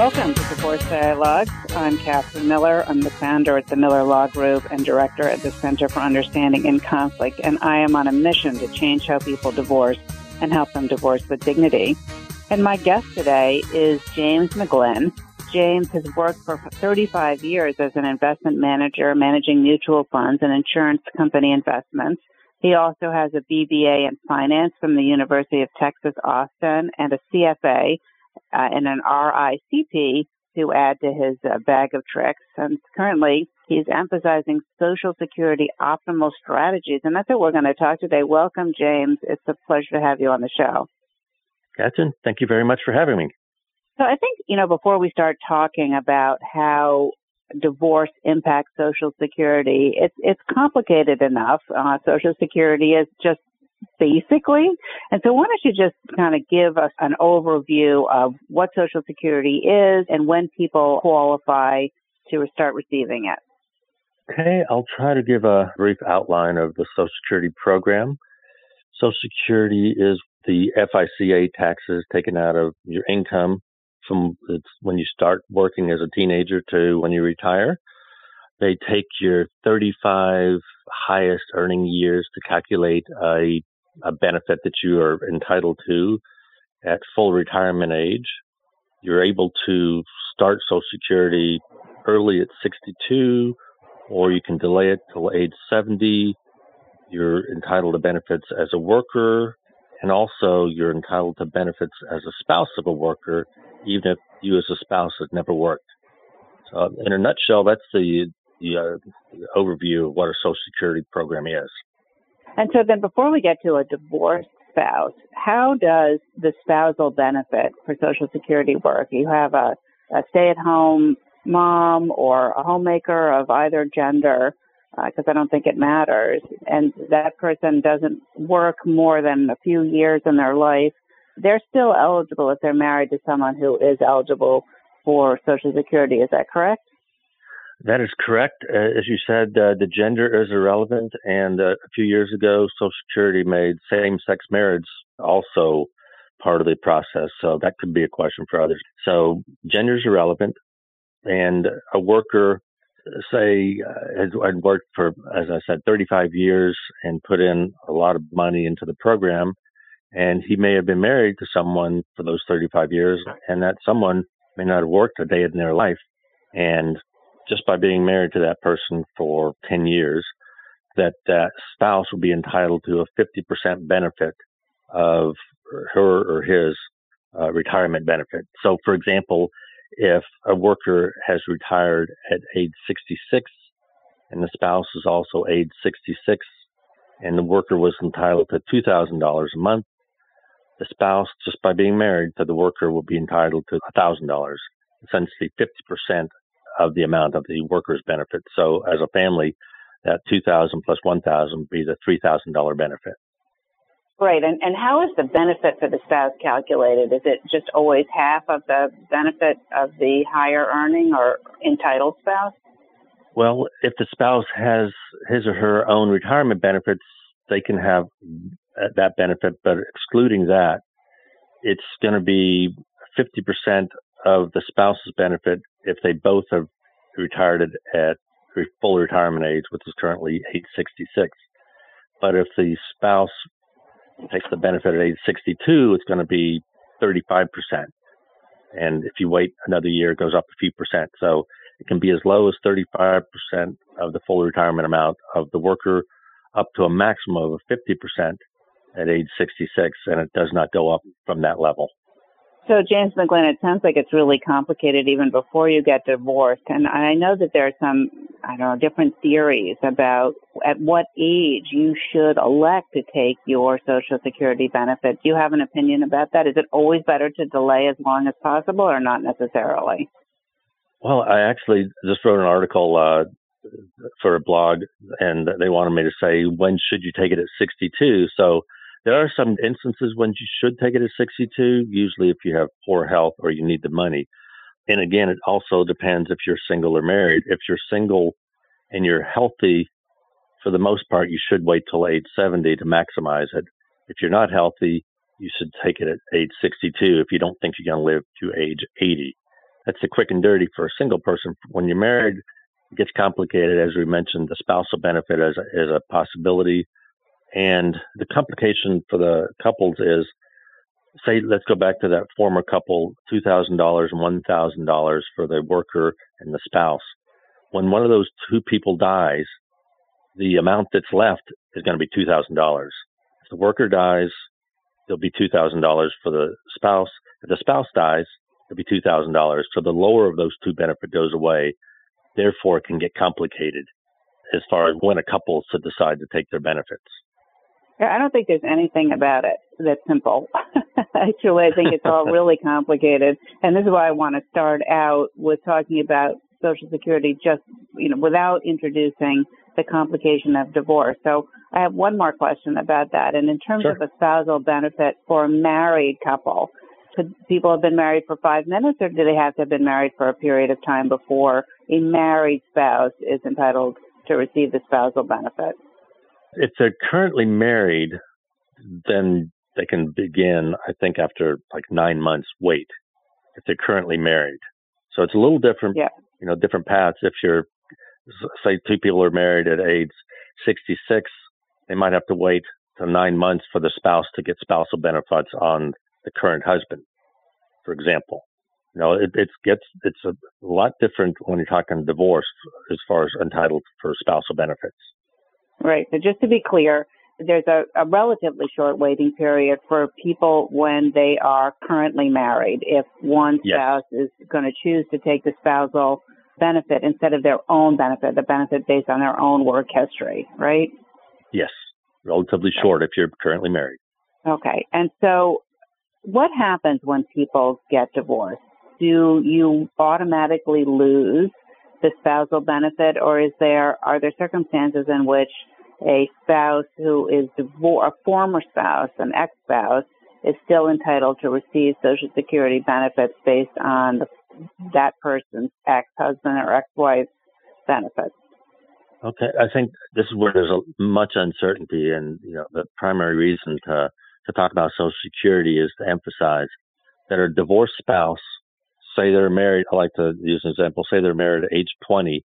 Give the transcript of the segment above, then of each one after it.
Welcome to Divorce Dialogues. I'm Catherine Miller. I'm the founder at the Miller Law Group and director at the Center for Understanding in Conflict, and I am on a mission to change how people divorce and help them divorce with dignity. And my guest today is James McGlynn. James has worked for 35 years as an investment manager, managing mutual funds and insurance company investments. He also has a BBA in finance from the University of Texas, Austin, and a CFA uh, and an RICP to add to his uh, bag of tricks. And currently, he's emphasizing Social Security optimal strategies. And that's what we're going to talk today. Welcome, James. It's a pleasure to have you on the show. Catherine, thank you very much for having me. So I think, you know, before we start talking about how divorce impacts Social Security, it's, it's complicated enough. Uh, Social Security is just basically. And so why don't you just kind of give us an overview of what Social Security is and when people qualify to start receiving it? Okay, I'll try to give a brief outline of the Social Security program. Social Security is the FICA taxes taken out of your income from when you start working as a teenager to when you retire. They take your 35 highest earning years to calculate a a benefit that you are entitled to at full retirement age. You're able to start Social Security early at 62, or you can delay it till age 70. You're entitled to benefits as a worker, and also you're entitled to benefits as a spouse of a worker, even if you as a spouse have never worked. So, in a nutshell, that's the, the, uh, the overview of what a Social Security program is. And so then before we get to a divorced spouse, how does the spousal benefit for Social Security work? You have a, a stay at home mom or a homemaker of either gender, because uh, I don't think it matters, and that person doesn't work more than a few years in their life, they're still eligible if they're married to someone who is eligible for Social Security. Is that correct? That is correct. Uh, as you said, uh, the gender is irrelevant. And uh, a few years ago, Social Security made same sex marriage also part of the process. So that could be a question for others. So gender is irrelevant. And a worker, say, uh, had worked for, as I said, 35 years and put in a lot of money into the program. And he may have been married to someone for those 35 years, and that someone may not have worked a day in their life. And just by being married to that person for 10 years, that that spouse will be entitled to a 50% benefit of her or his uh, retirement benefit. So, for example, if a worker has retired at age 66 and the spouse is also age 66 and the worker was entitled to $2,000 a month, the spouse, just by being married to the worker, will be entitled to $1,000, essentially 50% of the amount of the workers' benefit. So as a family, that 2000 plus 1000 would be the $3,000 benefit. Right. And, and how is the benefit for the spouse calculated? Is it just always half of the benefit of the higher earning or entitled spouse? Well, if the spouse has his or her own retirement benefits, they can have that benefit, but excluding that, it's going to be 50% of the spouse's benefit if they both have retired at full retirement age, which is currently age 66. But if the spouse takes the benefit at age 62, it's going to be 35%. And if you wait another year, it goes up a few percent. So it can be as low as 35% of the full retirement amount of the worker up to a maximum of 50% at age 66. And it does not go up from that level. So, James McGlynn, it sounds like it's really complicated even before you get divorced. And I know that there are some I don't know, different theories about at what age you should elect to take your Social Security benefit. Do you have an opinion about that? Is it always better to delay as long as possible or not necessarily? Well, I actually just wrote an article uh, for a blog, and they wanted me to say when should you take it at 62. So there are some instances when you should take it at 62. Usually, if you have poor health or you need the money. And again, it also depends if you're single or married. If you're single and you're healthy, for the most part, you should wait till age 70 to maximize it. If you're not healthy, you should take it at age 62 if you don't think you're going to live to age 80. That's the quick and dirty for a single person. When you're married, it gets complicated. As we mentioned, the spousal benefit is a, is a possibility. And the complication for the couples is say, let's go back to that former couple, $2,000 and $1,000 for the worker and the spouse. When one of those two people dies, the amount that's left is going to be $2,000. If the worker dies, there'll be $2,000 for the spouse. If the spouse dies, it'll be $2,000. So the lower of those two benefit goes away. Therefore, it can get complicated as far as when a couple should decide to take their benefits. I don't think there's anything about it that's simple. Actually, I think it's all really complicated. And this is why I want to start out with talking about Social Security just, you know, without introducing the complication of divorce. So I have one more question about that. And in terms sure. of a spousal benefit for a married couple, could people have been married for five minutes or do they have to have been married for a period of time before a married spouse is entitled to receive the spousal benefit? If they're currently married, then they can begin, I think, after like nine months wait if they're currently married. So it's a little different, yeah. you know, different paths. If you're, say, two people are married at age 66, they might have to wait to nine months for the spouse to get spousal benefits on the current husband, for example. You know, it, it gets it's a lot different when you're talking divorce as far as entitled for spousal benefits. Right. So just to be clear, there's a, a, relatively short waiting period for people when they are currently married. If one spouse yes. is going to choose to take the spousal benefit instead of their own benefit, the benefit based on their own work history, right? Yes. Relatively short if you're currently married. Okay. And so what happens when people get divorced? Do you automatically lose the spousal benefit or is there are there circumstances in which a spouse who is divorced, a former spouse, an ex-spouse, is still entitled to receive Social Security benefits based on the, that person's ex-husband or ex-wife's benefits. Okay, I think this is where there's a, much uncertainty, and you know the primary reason to to talk about Social Security is to emphasize that a divorced spouse, say they're married. I like to use an example. Say they're married at age 20,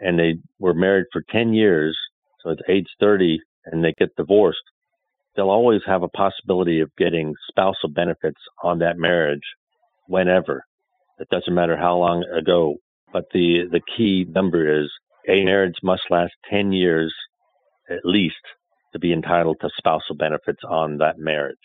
and they were married for 10 years, so at age 30 and they get divorced, they'll always have a possibility of getting spousal benefits on that marriage whenever. It doesn't matter how long ago. But the, the key number is a marriage must last 10 years at least to be entitled to spousal benefits on that marriage.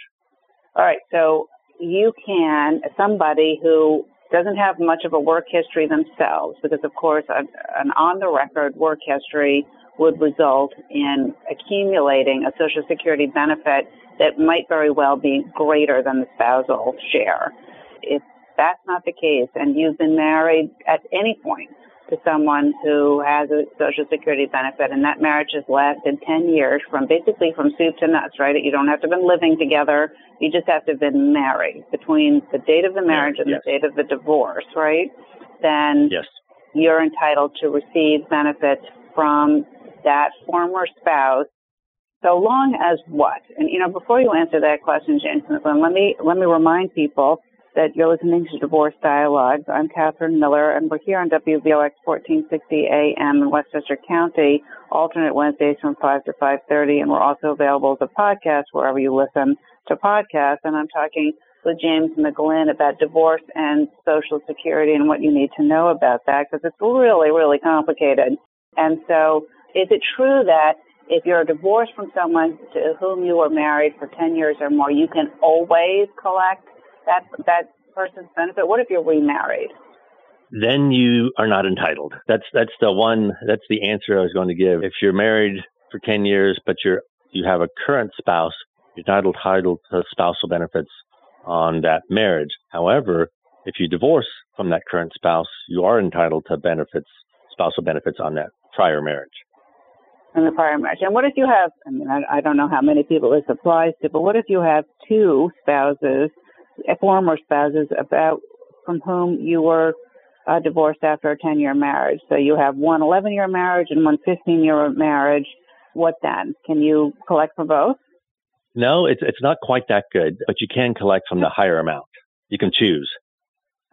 All right. So you can, somebody who doesn't have much of a work history themselves, because of course an on the record work history would result in accumulating a Social Security benefit that might very well be greater than the spousal share. If that's not the case and you've been married at any point to someone who has a Social Security benefit and that marriage has lasted 10 years from basically from soup to nuts, right? You don't have to have been living together. You just have to have been married between the date of the marriage and yes. the date of the divorce, right? Then yes. you're entitled to receive benefits from that former spouse so long as what? And you know, before you answer that question, James let me let me remind people that you're listening to Divorce Dialogues. I'm Catherine Miller, and we're here on WVOX 1460 AM in Westchester County, alternate Wednesdays from 5 to 5:30, and we're also available as a podcast wherever you listen to podcasts. And I'm talking with James McGlynn about divorce and Social Security and what you need to know about that because it's really, really complicated. And so is it true that if you're divorced from someone to whom you were married for 10 years or more, you can always collect that, that person's benefit? What if you're remarried? then you are not entitled. That's that's the one that's the answer I was going to give. If you're married for 10 years but you're you have a current spouse, you're not entitled to spousal benefits on that marriage. However, if you divorce from that current spouse, you are entitled to benefits, spousal benefits on that prior marriage. In the prior marriage. And what if you have, I mean, I, I don't know how many people this applies to, but what if you have two spouses, former spouses, about from whom you were uh, divorced after a 10 year marriage? So you have one 11 year marriage and one 15 year marriage. What then? Can you collect for both? No, it's it's not quite that good, but you can collect from the higher amount. You can choose.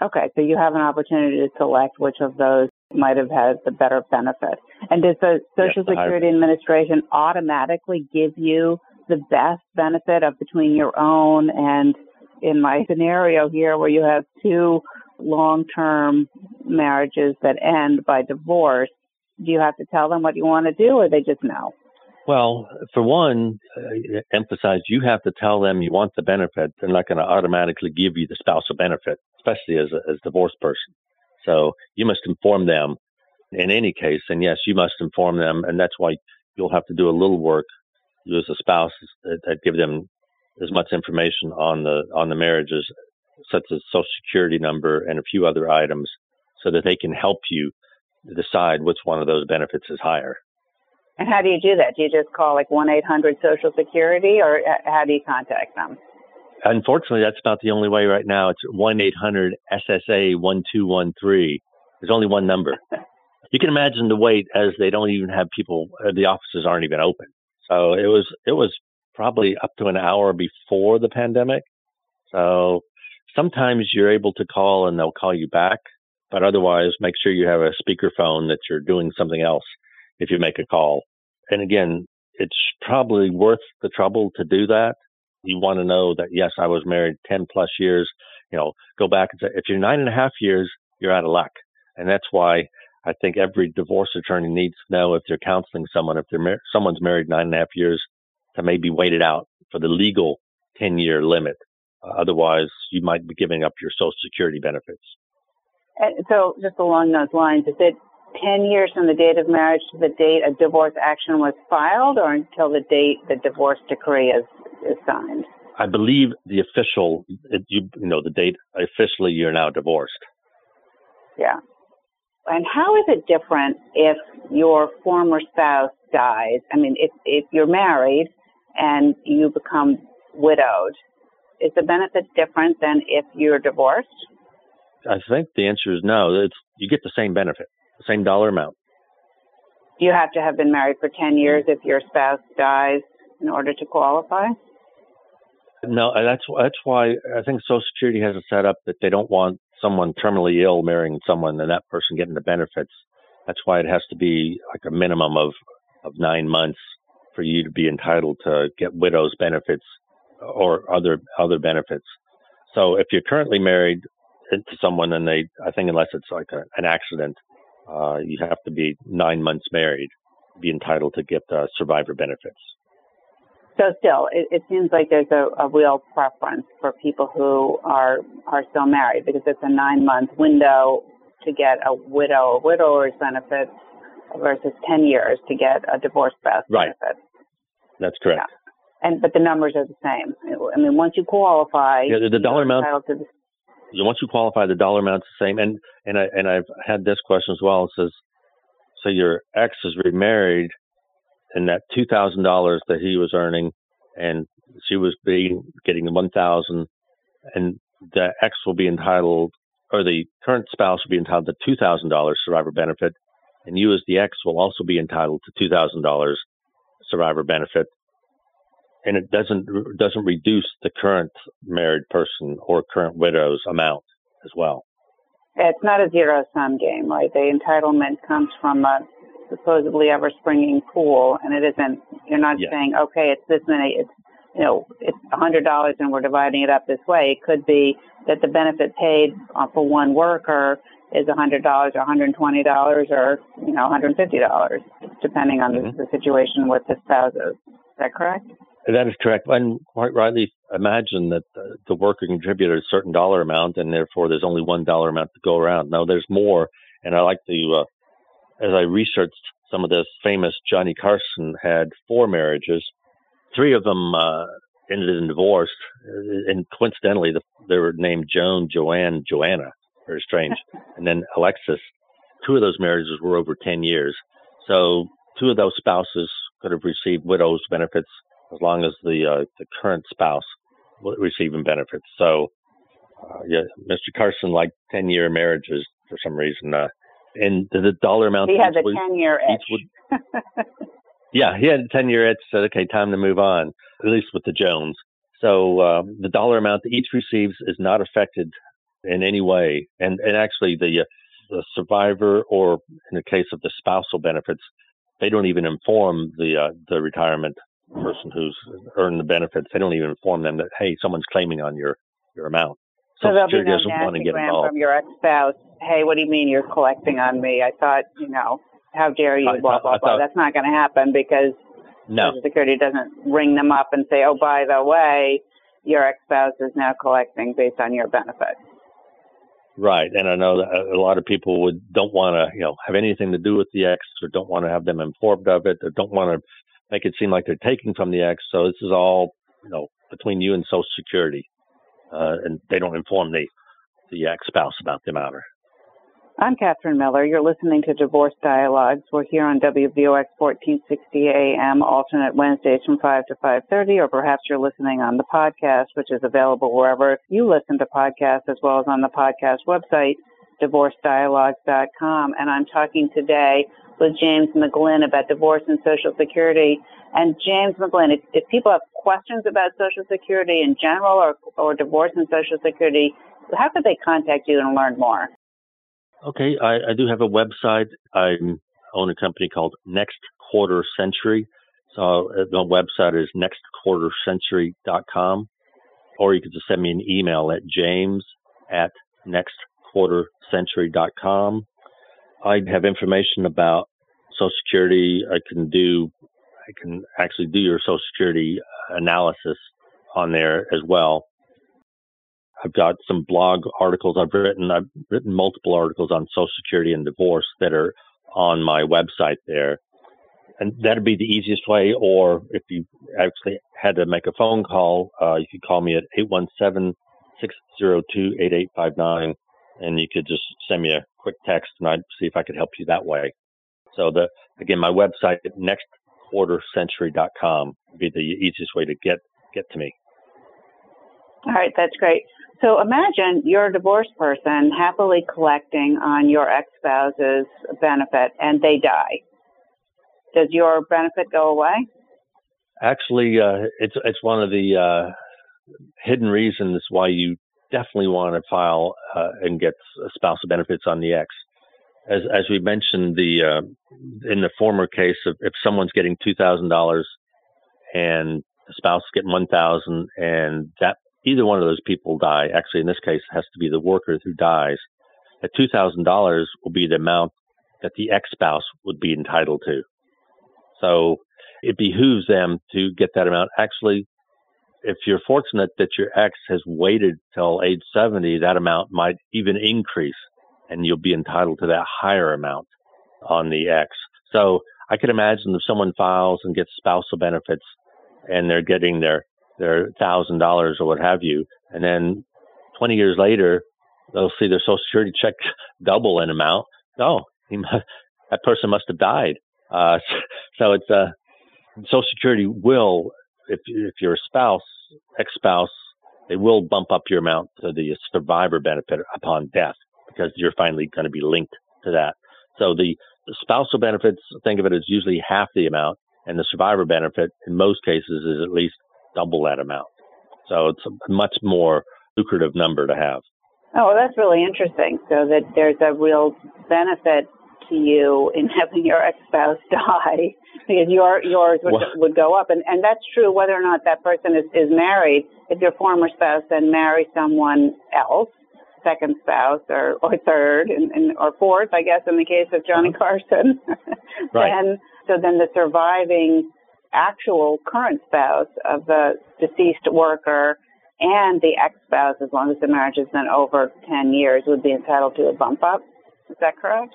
Okay, so you have an opportunity to select which of those might have had the better benefit. And does the Social yes, the Security higher. Administration automatically give you the best benefit of between your own and in my scenario here where you have two long-term marriages that end by divorce, do you have to tell them what you want to do or they just know? Well, for one, uh, emphasize you have to tell them you want the benefit. They're not going to automatically give you the spousal benefit, especially as a as a divorced person. So you must inform them in any case. And yes, you must inform them. And that's why you'll have to do a little work. You as a spouse that, give them as much information on the on the marriages, such as social security number and a few other items, so that they can help you decide which one of those benefits is higher. And how do you do that? Do you just call like 1 800 Social Security or uh, how do you contact them? Unfortunately, that's not the only way right now. It's 1 800 SSA 1213. There's only one number. you can imagine the wait as they don't even have people, uh, the offices aren't even open. So it was, it was probably up to an hour before the pandemic. So sometimes you're able to call and they'll call you back, but otherwise make sure you have a speakerphone that you're doing something else if you make a call. And again, it's probably worth the trouble to do that. You want to know that, yes, I was married 10 plus years. You know, go back and say, if you're nine and a half years, you're out of luck. And that's why I think every divorce attorney needs to know if they're counseling someone, if they're mar- someone's married nine and a half years, to maybe wait it out for the legal 10 year limit. Uh, otherwise, you might be giving up your Social Security benefits. And so, just along those lines, is it 10 years from the date of marriage to the date a divorce action was filed or until the date the divorce decree is, is signed? I believe the official, you, you know, the date officially you're now divorced. Yeah. And how is it different if your former spouse dies? I mean, if, if you're married and you become widowed, is the benefit different than if you're divorced? I think the answer is no. It's you get the same benefit the same dollar amount. You have to have been married for 10 years if your spouse dies in order to qualify? No, that's that's why I think Social Security has a set up that they don't want someone terminally ill marrying someone and that person getting the benefits. That's why it has to be like a minimum of of nine months for you to be entitled to get widow's benefits or other other benefits. So if you're currently married to someone and they, I think unless it's like a, an accident, uh, you have to be nine months married, to be entitled to get uh, survivor benefits. So still, it, it seems like there's a, a, real preference for people who are are still married because it's a nine month window to get a widow or widower's benefits versus ten years to get a divorce spouse right. benefit. That's correct. Yeah. And but the numbers are the same. I mean, once you qualify, yeah, the, the dollar amount. The, once you qualify, the dollar amount's the same. And and I and I've had this question as well. It says, so your ex is remarried, and that two thousand dollars that he was earning, and she was being getting the one thousand, and the ex will be entitled, or the current spouse will be entitled to two thousand dollars survivor benefit, and you as the ex will also be entitled to two thousand dollars survivor benefit and it doesn't doesn't reduce the current married person or current widow's amount as well. It's not a zero sum game, right? The entitlement comes from a supposedly ever springing pool, and it isn't. You're not yes. saying, okay, it's this many. It's you know, it's a hundred dollars, and we're dividing it up this way. It could be that the benefit paid for one worker is a hundred dollars, or hundred twenty dollars, or you know, hundred fifty dollars, depending on mm-hmm. the, the situation with the spouses. Is that correct? That is correct. And quite rightly, imagine that the, the worker contributed a certain dollar amount and therefore there's only one dollar amount to go around. No, there's more. And I like to, uh, as I researched some of this, famous Johnny Carson had four marriages. Three of them uh, ended in divorce. And coincidentally, the, they were named Joan, Joanne, Joanna. Very strange. and then Alexis. Two of those marriages were over 10 years. So two of those spouses could have received widow's benefits as long as the uh, the current spouse was receiving benefits. So, uh, yeah, Mr. Carson liked 10 year marriages for some reason. Uh, and the, the dollar amount he had the 10 year itch. Would, yeah, he had a 10 year itch. Said, okay, time to move on, at least with the Joans. So um, the dollar amount that each receives is not affected in any way. And, and actually, the, uh, the survivor, or in the case of the spousal benefits, they don't even inform the uh, the retirement person who's earned the benefits. They don't even inform them that hey, someone's claiming on your your amount. So Social there'll be no doesn't want to get involved. from your ex-spouse. Hey, what do you mean you're collecting on me? I thought you know, how dare you? Blah blah blah. That's not going to happen because no. Social Security doesn't ring them up and say, oh, by the way, your ex-spouse is now collecting based on your benefit. Right, and I know that a lot of people would don't want to, you know, have anything to do with the ex, or don't want to have them informed of it, or don't want to make it seem like they're taking from the ex. So this is all, you know, between you and Social Security, uh, and they don't inform the the ex spouse about the matter. I'm Catherine Miller. You're listening to Divorce Dialogues. We're here on WVOX 1460 AM, alternate Wednesdays from 5 to 5.30, or perhaps you're listening on the podcast, which is available wherever you listen to podcasts, as well as on the podcast website, divorcedialogues.com. And I'm talking today with James McGlynn about divorce and Social Security. And James McGlynn, if, if people have questions about Social Security in general or, or divorce and Social Security, how could they contact you and learn more? Okay, I, I do have a website. I own a company called Next Quarter Century. So uh, the website is nextquartercentury.com, or you could just send me an email at james at nextquartercentury.com. I have information about Social Security. I can do, I can actually do your Social Security analysis on there as well. I've got some blog articles I've written. I've written multiple articles on Social Security and divorce that are on my website there. And that'd be the easiest way. Or if you actually had to make a phone call, uh, you could call me at 817 602 8859 and you could just send me a quick text and I'd see if I could help you that way. So the, again, my website, nextquartercentury.com would be the easiest way to get, get to me. All right, that's great. So imagine you're a divorced person happily collecting on your ex-spouse's benefit and they die. Does your benefit go away? Actually, uh, it's it's one of the uh, hidden reasons why you definitely want to file uh, and get spousal benefits on the ex. As as we mentioned, the uh, in the former case of if someone's getting two thousand dollars and the spouse is getting one thousand, and that either one of those people die. Actually, in this case, it has to be the worker who dies. That two thousand dollars will be the amount that the ex spouse would be entitled to. So it behooves them to get that amount. Actually, if you're fortunate that your ex has waited till age 70, that amount might even increase and you'll be entitled to that higher amount on the ex. So I can imagine if someone files and gets spousal benefits and they're getting their their thousand dollars or what have you, and then 20 years later they'll see their Social Security check double in amount. Oh, must, that person must have died. Uh, so it's uh, Social Security will, if if you're a spouse, ex-spouse, they will bump up your amount to the survivor benefit upon death because you're finally going to be linked to that. So the, the spousal benefits, think of it as usually half the amount, and the survivor benefit in most cases is at least double that amount. So it's a much more lucrative number to have. Oh, well, that's really interesting. So that there's a real benefit to you in having your ex-spouse die because your yours would, well, would go up, and and that's true whether or not that person is is married. If your former spouse then marries someone else, second spouse or or third and, and or fourth, I guess in the case of Johnny uh-huh. Carson, right. then so then the surviving actual current spouse of the deceased worker and the ex-spouse, as long as the marriage has been over 10 years, would be entitled to a bump up. Is that correct?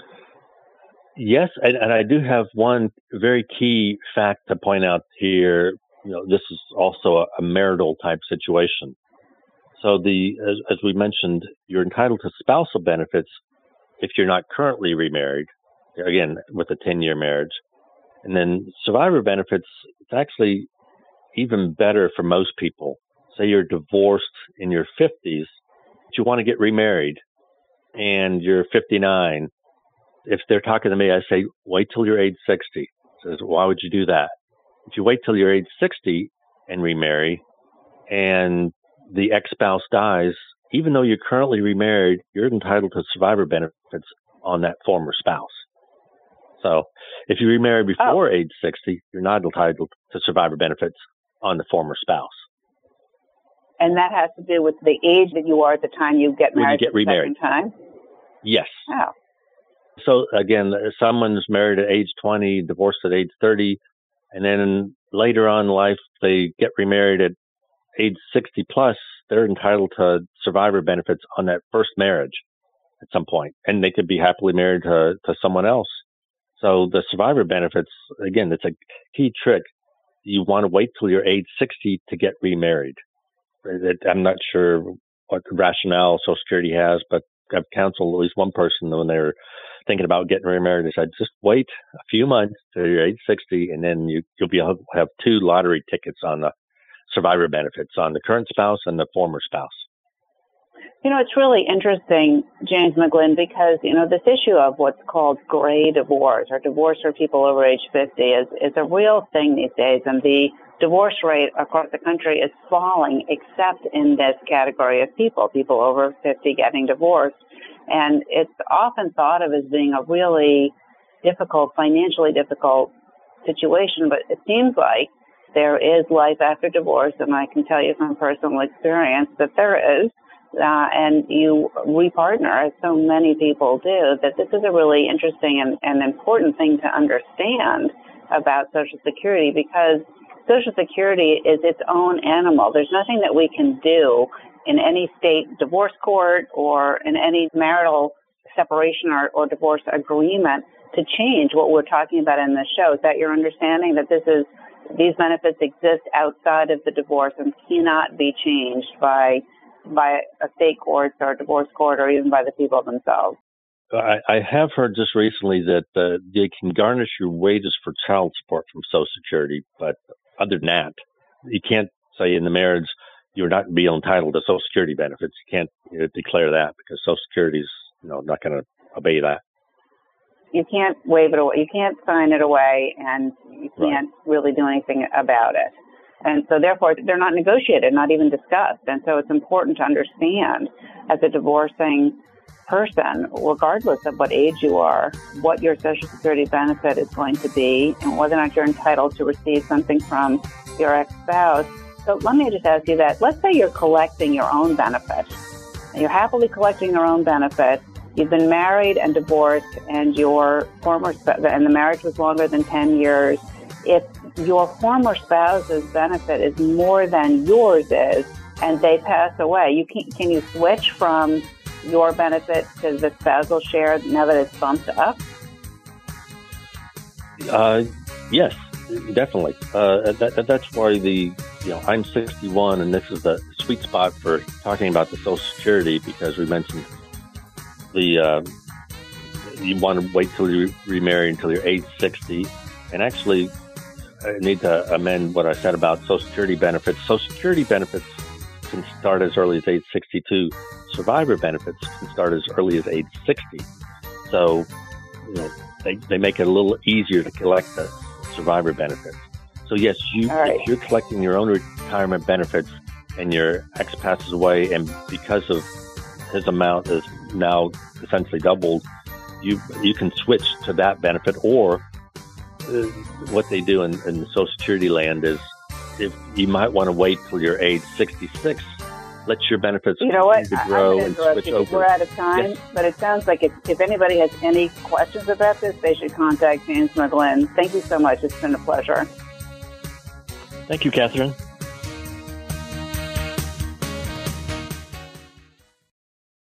Yes, and, and I do have one very key fact to point out here. You know, this is also a, a marital type situation. So the, as, as we mentioned, you're entitled to spousal benefits if you're not currently remarried. Again, with a 10 year marriage. And then survivor benefits, it's actually even better for most people. Say you're divorced in your 50s, but you want to get remarried and you're 59. If they're talking to me, I say, wait till you're age 60. Says, why would you do that? If you wait till you're age 60 and remarry and the ex spouse dies, even though you're currently remarried, you're entitled to survivor benefits on that former spouse. So if you remarry oh. before oh. age 60, you're not entitled to survivor benefits on the former spouse. And that has to do with the age that you are at the time you get married. When you get remarried. time. Yes. Oh. So again, uh, someone's married at age 20, divorced at age 30, and then later on in life they get remarried at age 60 plus. They're entitled to survivor benefits on that first marriage at some point, and they could be happily married to to someone else. So the survivor benefits, again, it's a key trick. You want to wait till you're age 60 to get remarried. I'm not sure what rationale Social Security has, but I've counseled at least one person when they were thinking about getting remarried. They said, just wait a few months till you're age 60, and then you, you'll be have two lottery tickets on the survivor benefits on the current spouse and the former spouse. You know, it's really interesting, James McGlynn, because, you know, this issue of what's called gray divorce or divorce for people over age 50 is, is a real thing these days. And the divorce rate across the country is falling except in this category of people, people over 50 getting divorced. And it's often thought of as being a really difficult, financially difficult situation, but it seems like there is life after divorce, and I can tell you from personal experience that there is. Uh, and you repartner, as so many people do, that this is a really interesting and, and important thing to understand about Social Security because Social Security is its own animal. There's nothing that we can do in any state divorce court or in any marital separation or, or divorce agreement to change what we're talking about in this show. Is that your understanding that this is these benefits exist outside of the divorce and cannot be changed by by a state court or a divorce court or even by the people themselves? I, I have heard just recently that uh, they can garnish your wages for child support from Social Security, but other than that, you can't say in the marriage you're not be entitled to Social Security benefits. You can't you know, declare that because Social Security is you know not going to obey that. You can't waive it away. You can't sign it away, and you can't right. really do anything about it. And so therefore they're not negotiated, not even discussed. And so it's important to understand as a divorcing person, regardless of what age you are, what your Social Security benefit is going to be and whether or not you're entitled to receive something from your ex-spouse. So let me just ask you that. Let's say you're collecting your own benefit. You're happily collecting your own benefit. You've been married and divorced and your former, and the marriage was longer than 10 years. If your former spouse's benefit is more than yours is, and they pass away, you can, can you switch from your benefit to the spousal share now that it's bumped up? Uh, yes, definitely. Uh, that, that's why the you know I'm 61, and this is the sweet spot for talking about the Social Security because we mentioned the uh, you want to wait till you remarry until you're age 60, and actually I need to amend what I said about Social Security benefits. Social Security benefits can start as early as age 62. Survivor benefits can start as early as age 60. So, you know, they, they make it a little easier to collect the survivor benefits. So yes, you right. if you're collecting your own retirement benefits and your ex passes away, and because of his amount is now essentially doubled, you you can switch to that benefit or Uh, what they do in, in Social Security land is if you might want to wait till you're age 66 let your benefits you know what? to grow and switch over. We're out of time, yes. but it sounds like if, if anybody has any questions about this, they should contact James McGlynn. Thank you so much. It's been a pleasure. Thank you, Catherine.